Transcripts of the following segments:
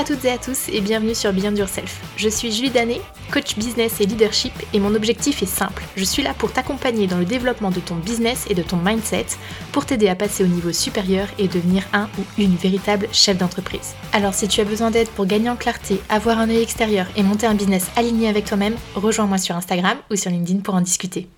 à toutes et à tous et bienvenue sur Beyond Yourself. Je suis Julie Danet, coach business et leadership et mon objectif est simple. Je suis là pour t'accompagner dans le développement de ton business et de ton mindset pour t'aider à passer au niveau supérieur et devenir un ou une véritable chef d'entreprise. Alors si tu as besoin d'aide pour gagner en clarté, avoir un œil extérieur et monter un business aligné avec toi-même, rejoins-moi sur Instagram ou sur LinkedIn pour en discuter.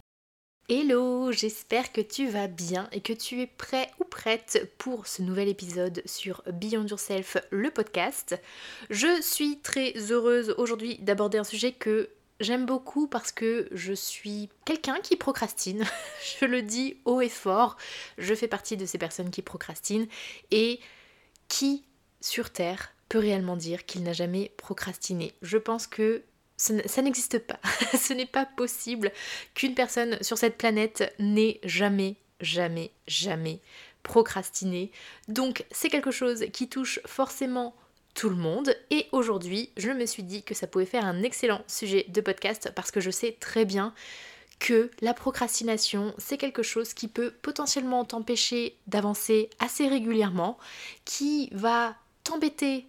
Hello, j'espère que tu vas bien et que tu es prêt ou prête pour ce nouvel épisode sur Beyond Yourself, le podcast. Je suis très heureuse aujourd'hui d'aborder un sujet que j'aime beaucoup parce que je suis quelqu'un qui procrastine. je le dis haut et fort, je fais partie de ces personnes qui procrastinent et qui, sur Terre, peut réellement dire qu'il n'a jamais procrastiné. Je pense que ça n'existe pas. Ce n'est pas possible qu'une personne sur cette planète n'ait jamais, jamais, jamais procrastiné. Donc c'est quelque chose qui touche forcément tout le monde et aujourd'hui je me suis dit que ça pouvait faire un excellent sujet de podcast parce que je sais très bien que la procrastination c'est quelque chose qui peut potentiellement t'empêcher d'avancer assez régulièrement, qui va t'embêter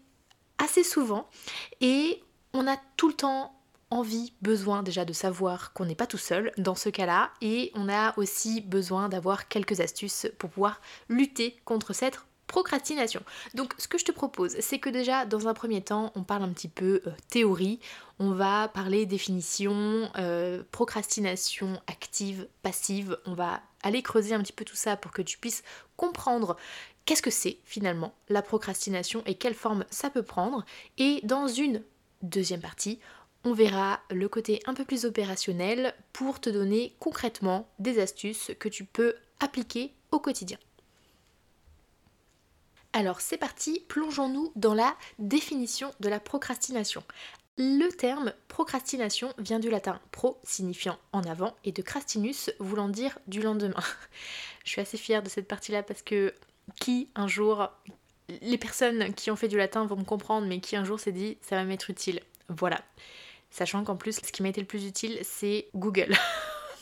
assez souvent et on a tout le temps envie, besoin déjà de savoir qu'on n'est pas tout seul dans ce cas-là et on a aussi besoin d'avoir quelques astuces pour pouvoir lutter contre cette procrastination. Donc ce que je te propose, c'est que déjà dans un premier temps, on parle un petit peu euh, théorie, on va parler définition, euh, procrastination active, passive, on va aller creuser un petit peu tout ça pour que tu puisses comprendre qu'est-ce que c'est finalement la procrastination et quelle forme ça peut prendre. Et dans une deuxième partie, on verra le côté un peu plus opérationnel pour te donner concrètement des astuces que tu peux appliquer au quotidien. Alors c'est parti, plongeons-nous dans la définition de la procrastination. Le terme procrastination vient du latin pro signifiant en avant et de crastinus voulant dire du lendemain. Je suis assez fière de cette partie-là parce que qui un jour, les personnes qui ont fait du latin vont me comprendre, mais qui un jour s'est dit ça va m'être utile. Voilà. Sachant qu'en plus, ce qui m'a été le plus utile, c'est Google.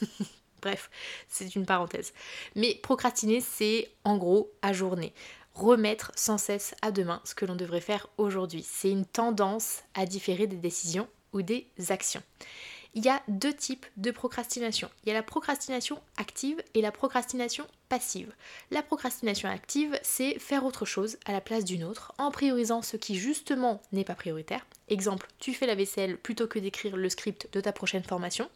Bref, c'est une parenthèse. Mais procrastiner, c'est en gros ajourner. Remettre sans cesse à demain ce que l'on devrait faire aujourd'hui. C'est une tendance à différer des décisions ou des actions il y a deux types de procrastination. Il y a la procrastination active et la procrastination passive. La procrastination active, c'est faire autre chose à la place d'une autre en priorisant ce qui justement n'est pas prioritaire. Exemple, tu fais la vaisselle plutôt que d'écrire le script de ta prochaine formation.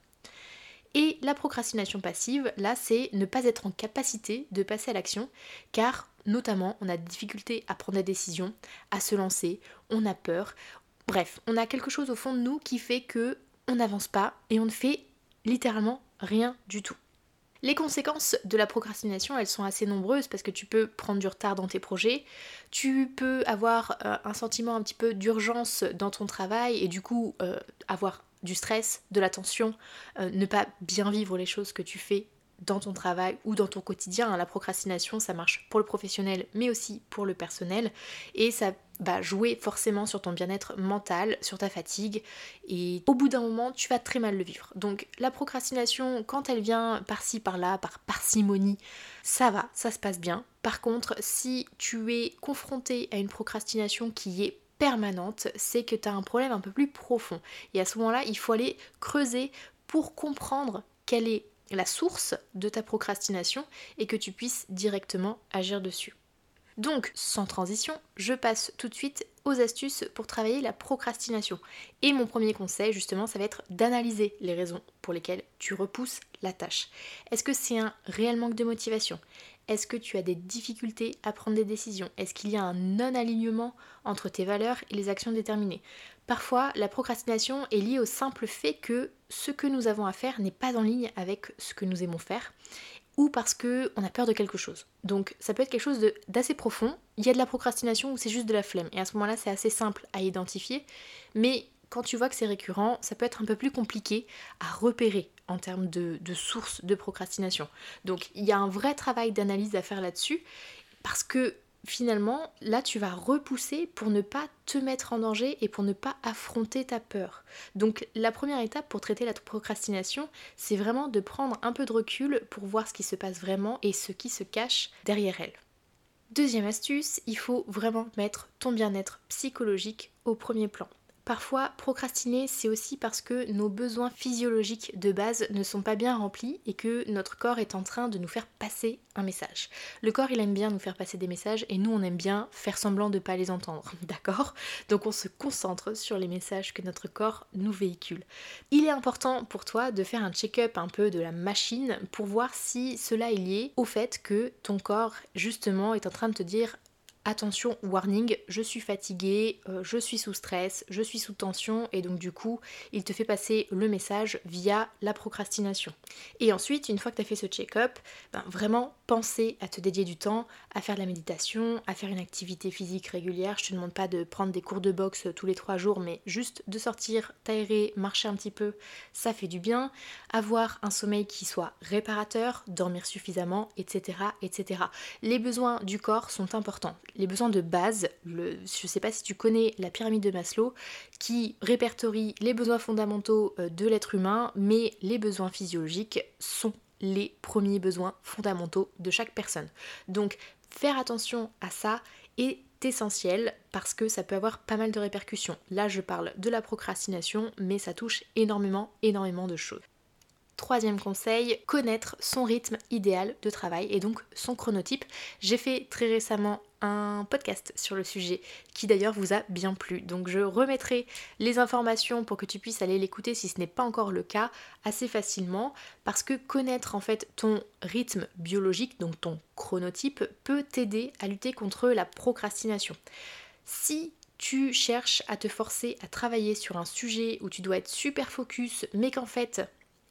Et la procrastination passive, là, c'est ne pas être en capacité de passer à l'action, car notamment, on a des difficultés à prendre des décisions, à se lancer, on a peur. Bref, on a quelque chose au fond de nous qui fait que on n'avance pas et on ne fait littéralement rien du tout. Les conséquences de la procrastination, elles sont assez nombreuses parce que tu peux prendre du retard dans tes projets, tu peux avoir euh, un sentiment un petit peu d'urgence dans ton travail et du coup euh, avoir du stress, de la tension, euh, ne pas bien vivre les choses que tu fais dans ton travail ou dans ton quotidien. La procrastination, ça marche pour le professionnel mais aussi pour le personnel et ça va jouer forcément sur ton bien-être mental, sur ta fatigue et au bout d'un moment, tu vas très mal le vivre. Donc la procrastination, quand elle vient par-ci par-là, par parcimonie, ça va, ça se passe bien. Par contre, si tu es confronté à une procrastination qui est permanente, c'est que tu as un problème un peu plus profond. Et à ce moment-là, il faut aller creuser pour comprendre quelle est la source de ta procrastination et que tu puisses directement agir dessus. Donc, sans transition, je passe tout de suite aux astuces pour travailler la procrastination. Et mon premier conseil, justement, ça va être d'analyser les raisons pour lesquelles tu repousses la tâche. Est-ce que c'est un réel manque de motivation? Est-ce que tu as des difficultés à prendre des décisions? Est-ce qu'il y a un non-alignement entre tes valeurs et les actions déterminées? Parfois, la procrastination est liée au simple fait que ce que nous avons à faire n'est pas en ligne avec ce que nous aimons faire ou parce qu'on a peur de quelque chose. Donc ça peut être quelque chose d'assez profond. Il y a de la procrastination ou c'est juste de la flemme. Et à ce moment-là, c'est assez simple à identifier. Mais quand tu vois que c'est récurrent, ça peut être un peu plus compliqué à repérer en termes de, de source de procrastination. Donc il y a un vrai travail d'analyse à faire là-dessus. Parce que finalement, là, tu vas repousser pour ne pas te mettre en danger et pour ne pas affronter ta peur. Donc, la première étape pour traiter la procrastination, c'est vraiment de prendre un peu de recul pour voir ce qui se passe vraiment et ce qui se cache derrière elle. Deuxième astuce, il faut vraiment mettre ton bien-être psychologique au premier plan. Parfois, procrastiner, c'est aussi parce que nos besoins physiologiques de base ne sont pas bien remplis et que notre corps est en train de nous faire passer un message. Le corps, il aime bien nous faire passer des messages et nous, on aime bien faire semblant de ne pas les entendre, d'accord? Donc on se concentre sur les messages que notre corps nous véhicule. Il est important pour toi de faire un check-up un peu de la machine pour voir si cela est lié au fait que ton corps, justement, est en train de te dire attention, warning, je suis fatiguée, euh, je suis sous stress, je suis sous tension et donc du coup, il te fait passer le message via la procrastination. Et ensuite, une fois que tu as fait ce check-up, ben, vraiment penser à te dédier du temps, à faire de la méditation, à faire une activité physique régulière. Je te demande pas de prendre des cours de boxe tous les trois jours, mais juste de sortir, t'aérer, marcher un petit peu, ça fait du bien. Avoir un sommeil qui soit réparateur, dormir suffisamment, etc. etc. Les besoins du corps sont importants les besoins de base, je ne sais pas si tu connais la pyramide de Maslow, qui répertorie les besoins fondamentaux euh, de l'être humain, mais les besoins physiologiques sont les premiers besoins fondamentaux de chaque personne. Donc faire attention à ça est essentiel parce que ça peut avoir pas mal de répercussions. Là je parle de la procrastination, mais ça touche énormément, énormément de choses. Troisième conseil, connaître son rythme idéal de travail et donc son chronotype. J'ai fait très récemment podcast sur le sujet qui d'ailleurs vous a bien plu. Donc je remettrai les informations pour que tu puisses aller l'écouter si ce n'est pas encore le cas assez facilement parce que connaître en fait ton rythme biologique, donc ton chronotype, peut t'aider à lutter contre la procrastination. Si tu cherches à te forcer à travailler sur un sujet où tu dois être super focus mais qu'en fait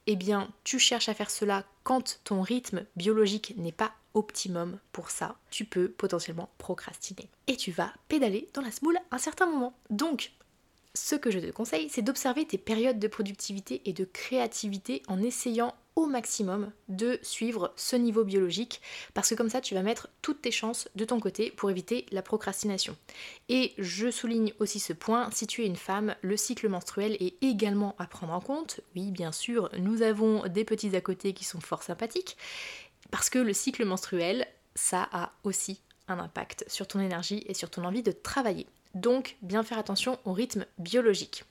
eh bien tu cherches à faire cela quand ton rythme biologique n'est pas optimum pour ça, tu peux potentiellement procrastiner. Et tu vas pédaler dans la smoule un certain moment. Donc, ce que je te conseille, c'est d'observer tes périodes de productivité et de créativité en essayant au maximum de suivre ce niveau biologique parce que comme ça tu vas mettre toutes tes chances de ton côté pour éviter la procrastination. Et je souligne aussi ce point, si tu es une femme, le cycle menstruel est également à prendre en compte. Oui, bien sûr, nous avons des petits à côté qui sont fort sympathiques parce que le cycle menstruel, ça a aussi un impact sur ton énergie et sur ton envie de travailler. Donc, bien faire attention au rythme biologique.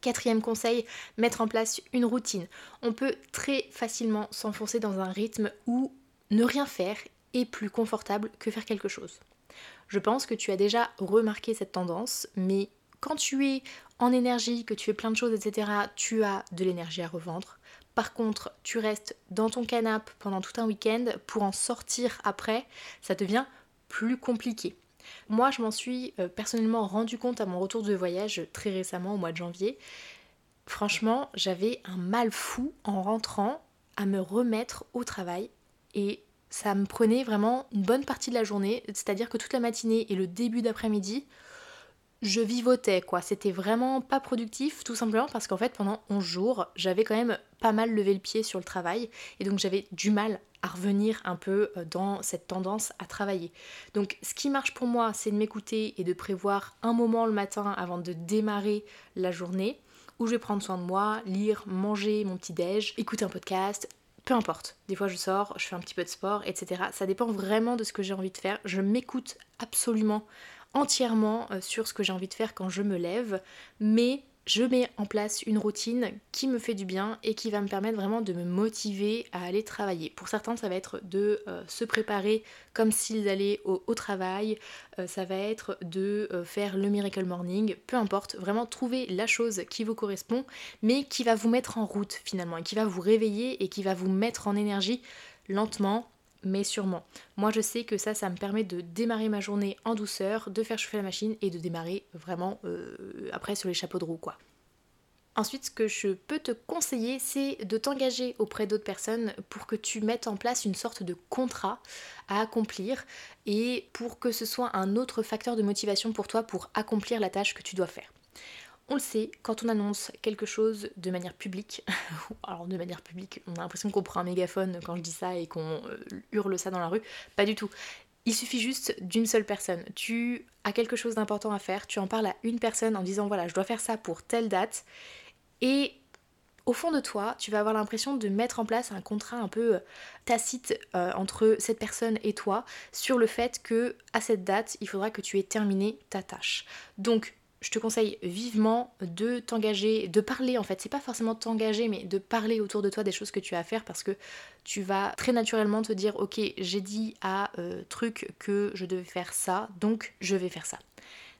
Quatrième conseil, mettre en place une routine. On peut très facilement s'enfoncer dans un rythme où ne rien faire est plus confortable que faire quelque chose. Je pense que tu as déjà remarqué cette tendance, mais quand tu es en énergie, que tu fais plein de choses, etc., tu as de l'énergie à revendre. Par contre, tu restes dans ton canapé pendant tout un week-end pour en sortir après, ça devient plus compliqué. Moi, je m'en suis euh, personnellement rendu compte à mon retour de voyage très récemment, au mois de janvier. Franchement, j'avais un mal fou en rentrant à me remettre au travail et ça me prenait vraiment une bonne partie de la journée, c'est-à-dire que toute la matinée et le début d'après-midi, je vivotais quoi, c'était vraiment pas productif tout simplement parce qu'en fait pendant 11 jours j'avais quand même pas mal levé le pied sur le travail et donc j'avais du mal à revenir un peu euh, dans cette tendance à travailler. Donc ce qui marche pour moi c'est de m'écouter et de prévoir un moment le matin avant de démarrer la journée où je vais prendre soin de moi, lire, manger mon petit déj, écouter un podcast, peu importe. Des fois je sors, je fais un petit peu de sport, etc. Ça dépend vraiment de ce que j'ai envie de faire. Je m'écoute absolument entièrement euh, sur ce que j'ai envie de faire quand je me lève, mais je mets en place une routine qui me fait du bien et qui va me permettre vraiment de me motiver à aller travailler. Pour certains, ça va être de euh, se préparer comme s'ils allaient au, travail, euh, ça va être de faire le miracle morning, peu importe, vraiment trouver la chose qui vous correspond, mais qui va vous mettre en route finalement, et qui va vous réveiller et qui va vous mettre en énergie lentement, mais sûrement. Moi je sais que ça, ça me permet de démarrer ma journée en douceur, de faire chauffer la machine et de démarrer vraiment euh, après sur les chapeaux de roue. Ensuite, ce que je peux te conseiller, c'est de t'engager auprès d'autres personnes pour que tu mettes en place une sorte de contrat à accomplir et pour que ce soit un autre facteur de motivation pour toi pour accomplir la tâche que tu dois faire. On le sait, quand on annonce quelque chose de manière publique, alors de manière publique, on a l'impression qu'on prend un mégaphone quand je dis ça et qu'on euh, hurle ça dans la rue, pas du tout. Il suffit juste d'une seule personne. Tu as quelque chose d'important à faire, tu en parles à une personne en disant voilà, je dois faire ça pour telle date, et au fond de toi, tu vas avoir l'impression de mettre en place un contrat un peu euh, tacite euh, entre cette personne et toi sur le fait que à cette date, il faudra que tu aies terminé ta tâche. Donc je te conseille vivement de t'engager, de parler en fait. C'est pas forcément t'engager, mais de parler autour de toi des choses que tu as à faire parce que tu vas très naturellement te dire ok, j'ai dit à euh, truc que je devais faire ça, donc je vais faire ça.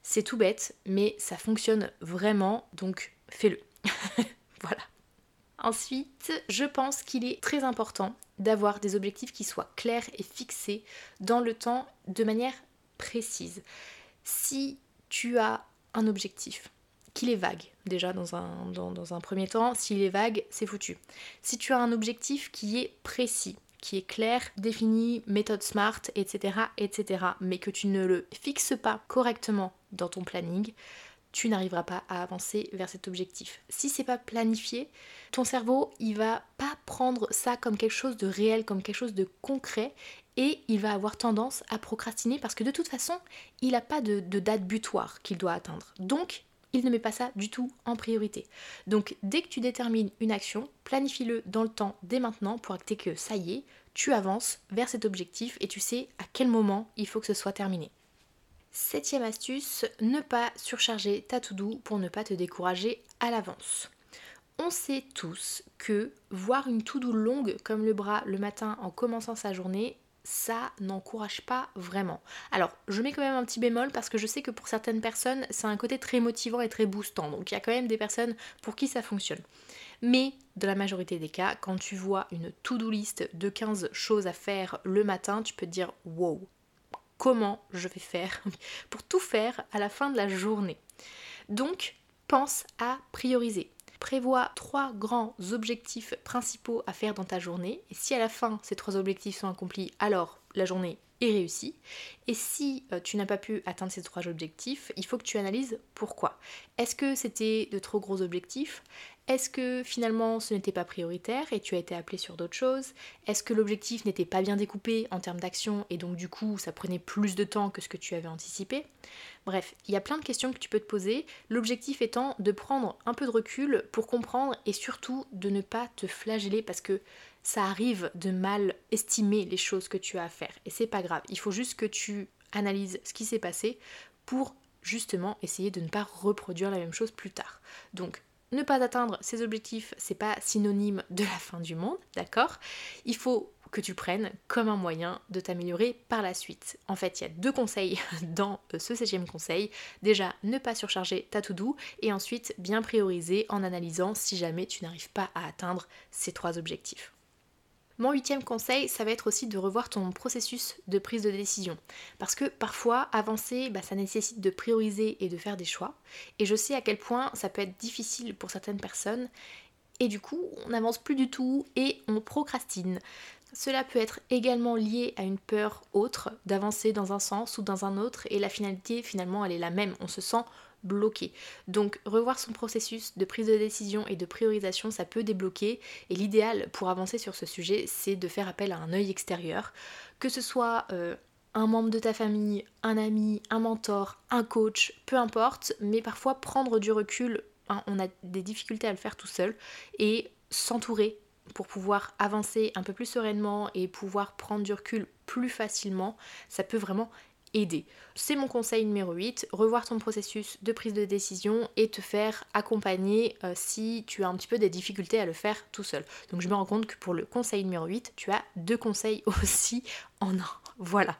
C'est tout bête, mais ça fonctionne vraiment, donc fais-le. voilà. Ensuite, je pense qu'il est très important d'avoir des objectifs qui soient clairs et fixés dans le temps de manière précise. Si tu as objectif, qu'il est vague, déjà dans un, dans, un premier temps, s'il est vague, c'est foutu. Si tu as un objectif qui est précis, qui est clair, défini, méthode SMART, etc., etc., mais que tu ne le fixes pas correctement dans ton planning, tu n'arriveras pas à avancer vers cet objectif. Si c'est pas planifié, ton cerveau, il va pas prendre ça comme quelque chose de réel, comme quelque chose de concret, et il va avoir tendance à procrastiner parce que de toute façon, il n'a pas de, date butoir qu'il doit atteindre. Donc, il ne met pas ça du tout en priorité. Donc, dès que tu détermines une action, planifie-le dans le temps dès maintenant pour acter que ça y est, tu avances vers cet objectif et tu sais à quel moment il faut que ce soit terminé. Septième astuce, ne pas surcharger ta to-do pour ne pas te décourager à l'avance. On sait tous que voir une to-do longue comme le bras le matin en commençant sa journée, ça n'encourage pas vraiment. Alors, je mets quand même un petit bémol parce que je sais que pour certaines personnes, c'est un côté très motivant et très boostant. Donc, il y a quand même des personnes pour qui ça fonctionne. Mais dans la majorité des cas, quand tu vois une to-do list de 15 choses à faire le matin, tu peux te dire wow, comment je vais faire pour tout faire à la fin de la journée. Donc, pense à prioriser. Prévois trois grands objectifs principaux à faire dans ta journée. Et si à la fin ces trois objectifs sont accomplis, alors la journée est réussie. Et si euh, tu n'as pas pu atteindre ces trois objectifs, il faut que tu analyses pourquoi. Est-ce que c'était de trop gros objectifs? Est-ce que finalement ce n'était pas prioritaire et tu as été appelé sur d'autres choses? Est-ce que l'objectif n'était pas bien découpé en termes d'action et donc du coup ça prenait plus de temps que ce que tu avais anticipé? Bref, il y a plein de questions que tu peux te poser, l'objectif étant de prendre un peu de recul pour comprendre et surtout de ne pas te flageller parce que ça arrive de mal estimer les choses que tu as à faire et c'est pas grave, il faut juste que tu analyses ce qui s'est passé pour justement essayer de ne pas reproduire la même chose plus tard. Donc ne pas atteindre ces objectifs, c'est pas synonyme de la fin du monde, d'accord? Il faut que tu prennes comme un moyen de t'améliorer par la suite. En fait, il y a deux conseils dans euh, ce septième conseil. Déjà, ne pas surcharger ta to-do et ensuite bien prioriser en analysant si jamais tu n'arrives pas à atteindre ces trois objectifs. Mon huitième conseil, ça va être aussi de revoir ton processus de prise de décision. Parce que parfois, avancer, bah, ça nécessite de prioriser et de faire des choix. Et je sais à quel point ça peut être difficile pour certaines personnes. Et du coup, on n'avance plus du tout et on procrastine. Cela peut être également lié à une peur autre d'avancer dans un sens ou dans un autre et la finalité finalement elle est la même. On se sent bloqué. Donc revoir son processus de prise de décision et de priorisation, ça peut débloquer. Et l'idéal pour avancer sur ce sujet, c'est de faire appel à un œil extérieur, que ce soit euh, un membre de ta famille, un ami, un mentor, un coach, peu importe, mais parfois prendre du recul, hein, on a des difficultés à le faire tout seul, et s'entourer pour pouvoir avancer un peu plus sereinement et pouvoir prendre du recul plus facilement, ça peut vraiment aider. C'est mon conseil numéro 8, revoir ton processus de prise de décision et te faire accompagner euh, si tu as un petit peu des difficultés à le faire tout seul. Donc je me rends compte que pour le conseil numéro 8, tu as deux conseils aussi en un. Voilà.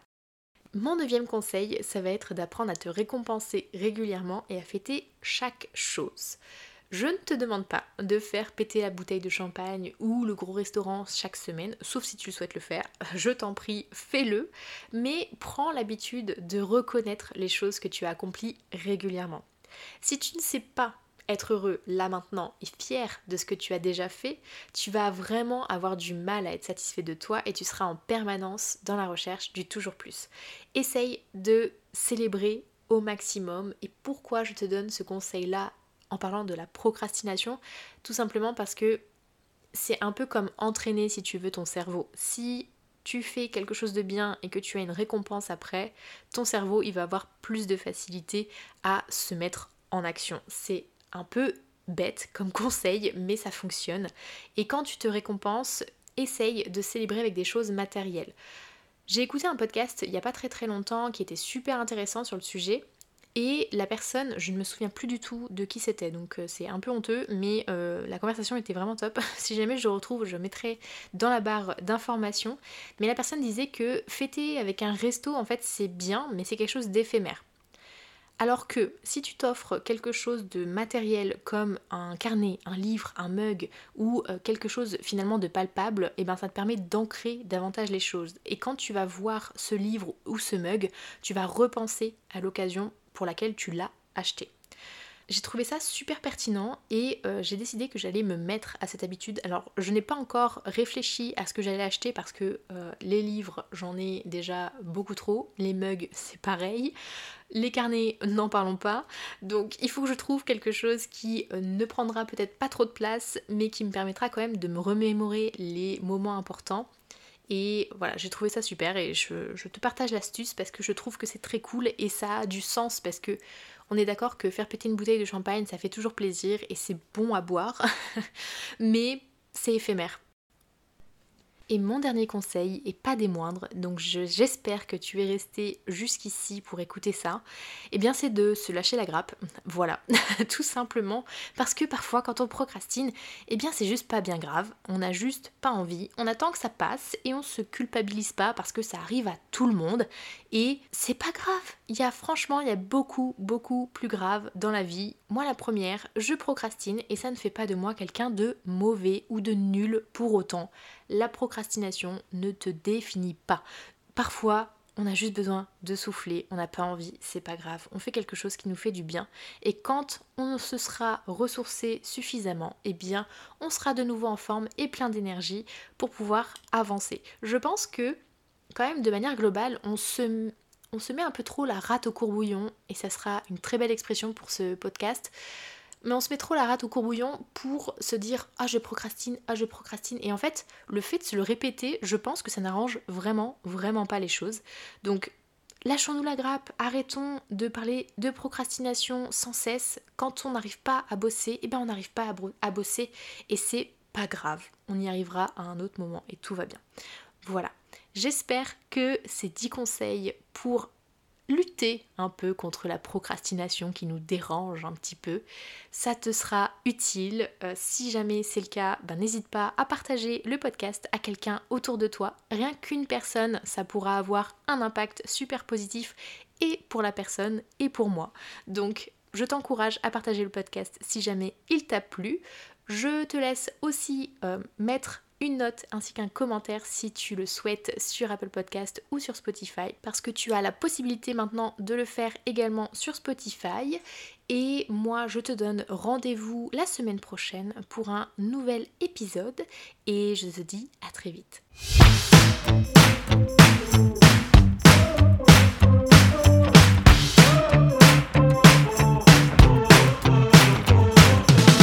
Mon neuvième conseil, ça va être d'apprendre à te récompenser régulièrement et à fêter chaque chose. Je ne te demande pas de faire péter la bouteille de champagne ou le gros restaurant chaque semaine, sauf si tu souhaites le faire. Je t'en prie, fais-le, mais prends l'habitude de reconnaître les choses que tu as accomplies régulièrement. Si tu ne sais pas être heureux là maintenant et fier de ce que tu as déjà fait, tu vas vraiment avoir du mal à être satisfait de toi et tu seras en permanence dans la recherche du toujours plus. Essaye de célébrer au maximum et pourquoi je te donne ce conseil là en parlant de la procrastination, tout simplement parce que c'est un peu comme entraîner, si tu veux, ton cerveau. Si tu fais quelque chose de bien et que tu as une récompense après, ton cerveau, il va avoir plus de facilité à se mettre en action. C'est un peu bête comme conseil, mais ça fonctionne. Et quand tu te récompenses, essaye de célébrer avec des choses matérielles. J'ai écouté un podcast il n'y a pas très très longtemps qui était super intéressant sur le sujet Et la personne, je ne me souviens plus du tout de qui c'était, donc euh, c'est un peu honteux, mais euh, la conversation était vraiment top. si jamais je retrouve, je mettrai dans la barre d'informations. Mais la personne disait que fêter avec un resto, en fait, c'est bien, mais c'est quelque chose d'éphémère. Alors que si tu t'offres quelque chose de matériel comme un carnet, un livre, un mug ou euh, quelque chose finalement de palpable, et eh ben ça te permet d'ancrer davantage les choses. Et quand tu vas voir ce livre ou ce mug, tu vas repenser à l'occasion pour laquelle tu l'as acheté. J'ai trouvé ça super pertinent et euh, j'ai décidé que j'allais me mettre à cette habitude. Alors je n'ai pas encore réfléchi à ce que j'allais acheter parce que euh, les livres j'en ai déjà beaucoup trop, les mugs c'est pareil, les carnets n'en parlons pas. Donc il faut que je trouve quelque chose qui euh, ne prendra peut-être pas trop de place mais qui me permettra quand même de me remémorer les moments importants. Et voilà, j'ai trouvé ça super et je, te partage l'astuce parce que je trouve que c'est très cool et ça a du sens parce que on est d'accord que faire péter une bouteille de champagne, ça fait toujours plaisir et c'est bon à boire, mais c'est éphémère. Et mon dernier conseil, et pas des moindres, donc j'espère que tu es resté jusqu'ici pour écouter ça, eh bien c'est de se lâcher la grappe. Voilà, tout simplement. Parce que parfois quand on procrastine, eh bien c'est juste pas bien grave, on n'a juste pas envie, on attend que ça passe et on se culpabilise pas parce que ça arrive à tout le monde. Et c'est pas grave. Il y a franchement, il y a beaucoup, beaucoup plus grave dans la vie. Moi la première, je procrastine et ça ne fait pas de moi quelqu'un de mauvais ou de nul pour autant la procrastination ne te définit pas. Parfois, on a juste besoin de souffler, on n'a pas envie, c'est pas grave, on fait quelque chose qui nous fait du bien. Et quand on se sera ressourcé suffisamment, eh bien, on sera de nouveau en forme et plein d'énergie pour pouvoir avancer. Je pense que, quand même, de manière globale, on se, on se met un peu trop la rate au courbouillon, et ça sera une très belle expression pour ce podcast mais on se met trop la rate au courbouillon pour se dire ah je procrastine, ah je procrastine. Et en fait, le fait de se le répéter, je pense que ça n'arrange vraiment, vraiment pas les choses. Donc lâchons-nous la grappe, arrêtons de parler de procrastination sans cesse. Quand on n'arrive pas à bosser, eh ben on n'arrive pas à, bosser et c'est pas grave. On y arrivera à un autre moment et tout va bien. Voilà. J'espère que ces 10 conseils pour lutter un peu contre la procrastination qui nous dérange un petit peu. Ça te sera utile. Euh, si jamais c'est le cas, ben, n'hésite pas à partager le podcast à quelqu'un autour de toi. Rien qu'une personne, ça pourra avoir un impact super positif et pour la personne et pour moi. Donc je t'encourage à partager le podcast si jamais il t'a plu. Je te laisse aussi euh, mettre une note ainsi qu'un commentaire si tu le souhaites sur Apple Podcast ou sur Spotify parce que tu as la possibilité maintenant de le faire également sur Spotify et moi je te donne rendez-vous la semaine prochaine pour un nouvel épisode et je te dis à très vite.